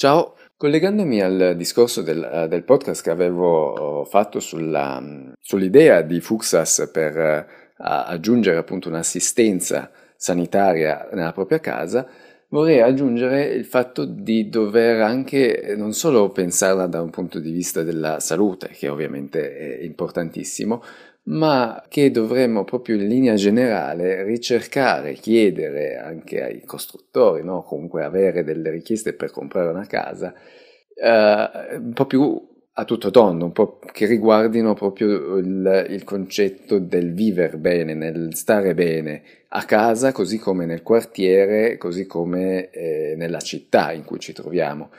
Ciao, collegandomi al discorso del, eh, del podcast che avevo fatto sulla, sull'idea di Fuxas per uh, aggiungere appunto un'assistenza sanitaria nella propria casa, vorrei aggiungere il fatto di dover anche non solo pensarla da un punto di vista della salute, che ovviamente è importantissimo, ma che dovremmo proprio in linea generale ricercare, chiedere anche ai costruttori, no? comunque avere delle richieste per comprare una casa, eh, un po' più a tutto tondo, che riguardino proprio il, il concetto del vivere bene, nel stare bene a casa, così come nel quartiere, così come eh, nella città in cui ci troviamo.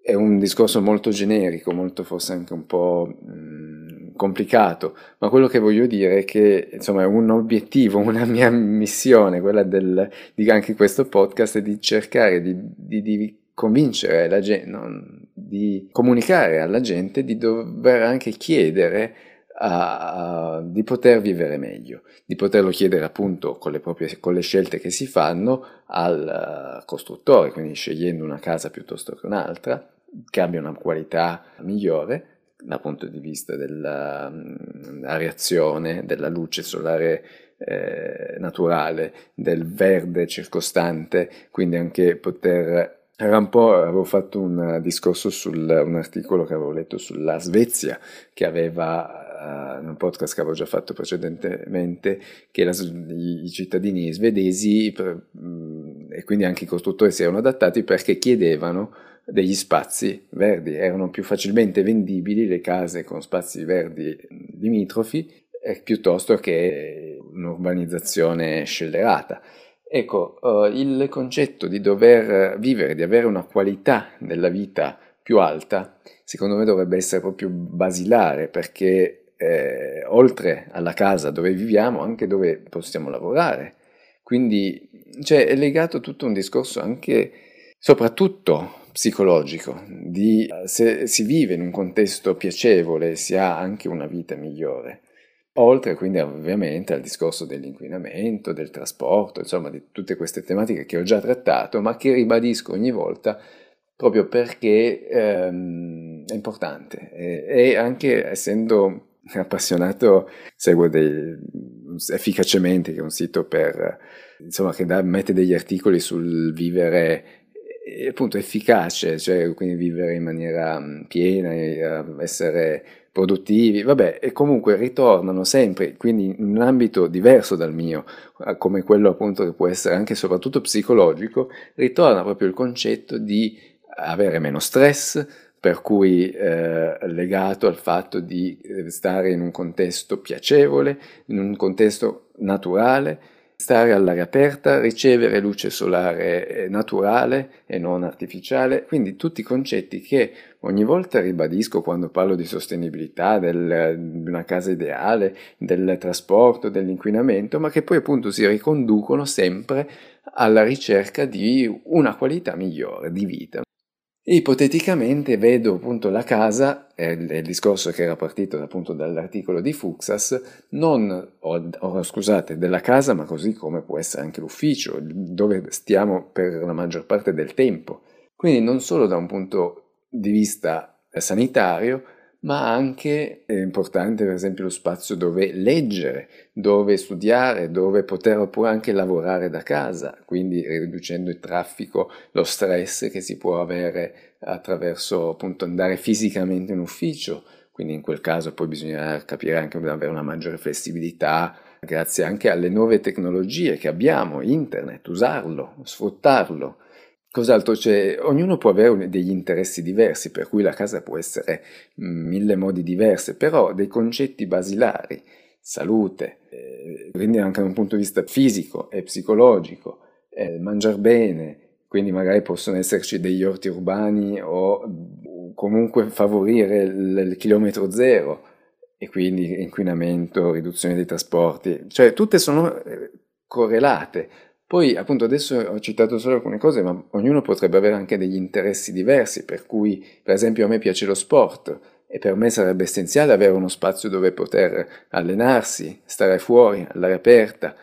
È un discorso molto generico, molto forse anche un po' mh, mm, complicato, ma quello che voglio dire è che insomma un obiettivo, una mia missione, quella del, di anche questo podcast, è di cercare di, di, di convincere la gente, no, di comunicare alla gente di dover anche chiedere a, a, di poter vivere meglio, di poterlo chiedere appunto con le, proprie, con le scelte che si fanno al uh, costruttore, quindi scegliendo una casa piuttosto che un'altra, che abbia una qualità migliore dal punto di vista della um, reazione, della luce solare eh, naturale, del verde circostante, quindi anche poter era un po', avevo fatto un discorso su un articolo che avevo letto sulla Svezia, che aveva, uh, un podcast che avevo già fatto precedentemente, che la, i, i, cittadini svedesi per, mh, mm, e quindi anche i costruttori si erano adattati perché chiedevano degli spazi verdi, erano più facilmente vendibili le case con spazi verdi limitrofi eh, piuttosto che un'urbanizzazione scellerata. Ecco, uh, il concetto di dover vivere, di avere una qualità della vita più alta, secondo me dovrebbe essere proprio basilare perché eh, oltre alla casa dove viviamo, anche dove possiamo lavorare. Quindi cioè, è legato tutto un discorso anche, soprattutto psicologico, di se si vive in un contesto piacevole si ha anche una vita migliore. Oltre quindi ovviamente al discorso dell'inquinamento, del trasporto, insomma di tutte queste tematiche che ho già trattato, ma che ribadisco ogni volta proprio perché ehm, è importante e, e, anche essendo appassionato seguo dei, efficacemente che è un sito per, insomma, che dà, mette degli articoli sul vivere appunto efficace, cioè quindi vivere in maniera piena, essere produttivi, vabbè, e comunque ritornano sempre, quindi in un ambito diverso dal mio, come quello appunto che può essere anche soprattutto psicologico, ritorna proprio il concetto di avere meno stress, per cui eh, legato al fatto di stare in un contesto piacevole, in un contesto naturale, stare all'aria aperta, ricevere luce solare eh, naturale e non artificiale, quindi tutti concetti che ogni volta ribadisco quando parlo di sostenibilità, del, di una casa ideale, del trasporto, dell'inquinamento, ma che poi appunto si riconducono sempre alla ricerca di una qualità migliore di vita. Ipoteticamente vedo appunto la casa, è il discorso che era partito appunto dall'articolo di Fuxas, non, o, o, scusate, della casa, ma così come può essere anche l'ufficio, dove stiamo per la maggior parte del tempo. Quindi non solo da un punto di vista sanitario, ma anche è importante per esempio lo spazio dove leggere, dove studiare, dove poter oppure anche lavorare da casa, quindi riducendo il traffico, lo stress che si può avere attraverso appunto andare fisicamente in ufficio, quindi in quel caso poi bisogna capire anche di avere una maggiore flessibilità grazie anche alle nuove tecnologie che abbiamo, internet, usarlo, sfruttarlo Cos'altro c'è? Ognuno può avere degli interessi diversi, per cui la casa può essere in mille modi diversi, però dei concetti basilari, salute, eh, quindi anche da un punto di vista fisico e psicologico, eh, mangiare bene, quindi magari possono esserci degli orti urbani o comunque favorire il, il chilometro zero e quindi inquinamento, riduzione dei trasporti, cioè tutte sono eh, correlate poi appunto adesso ho citato solo alcune cose, ma ognuno potrebbe avere anche degli interessi diversi, per cui per esempio a me piace lo sport e per me sarebbe essenziale avere uno spazio dove poter allenarsi, stare fuori, all'aria aperta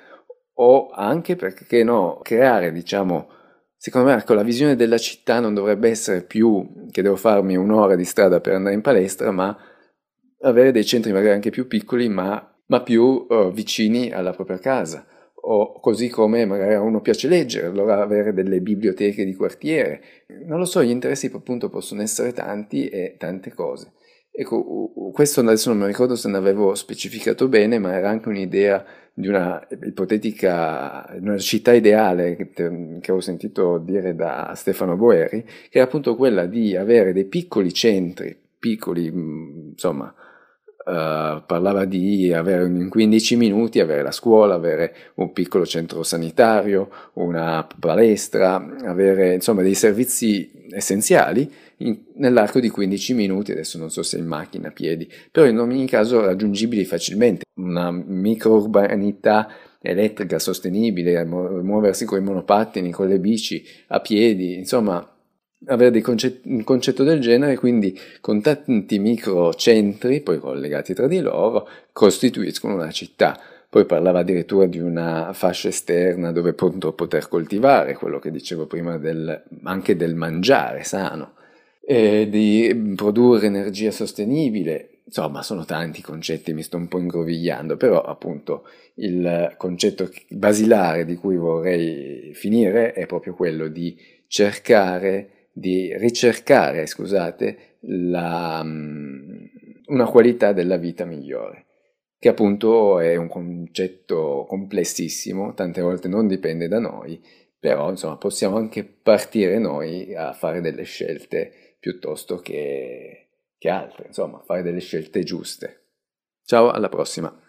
o anche perché no, creare diciamo Secondo me, ecco, la visione della città non dovrebbe essere più che devo farmi un'ora di strada per andare in palestra, ma avere dei centri magari anche più piccoli, ma, ma più uh, vicini alla propria casa. O così come magari a uno piace leggere, allora avere delle biblioteche di quartiere. Non lo so, gli interessi appunto possono essere tanti e tante cose. Ecco, questo adesso non mi ricordo se ne avevo specificato bene, ma era anche un'idea di una ipotetica una città ideale che, che avevo sentito dire da Stefano Boeri, che era appunto quella di avere dei piccoli centri, piccoli, mm, insomma, Uh, parlava di avere in 15 minuti avere la scuola, avere un piccolo centro sanitario, una palestra, avere insomma dei servizi essenziali in, nell'arco di 15 minuti, adesso non so se in macchina, a piedi, però in ogni caso raggiungibili facilmente, una microurbanità elettrica sostenibile, muoversi con i monopattini, con le bici, a piedi, insomma avere dei concetti, un concetto del genere, quindi con tanti microcentri, poi collegati tra di loro, costituiscono una città. Poi parlava addirittura di una fascia esterna dove appunto poter coltivare, quello che dicevo prima del, anche del mangiare sano, di produrre energia sostenibile. Insomma, sono tanti concetti, mi sto un po' ingrovigliando, però appunto il concetto basilare di cui vorrei finire è proprio quello di cercare di ricercare, scusate, la, mm, una qualità della vita migliore, che appunto è un concetto complessissimo, tante volte non dipende da noi, però insomma possiamo anche partire noi a fare delle scelte piuttosto che, che altre, insomma fare delle scelte giuste. Ciao, alla prossima!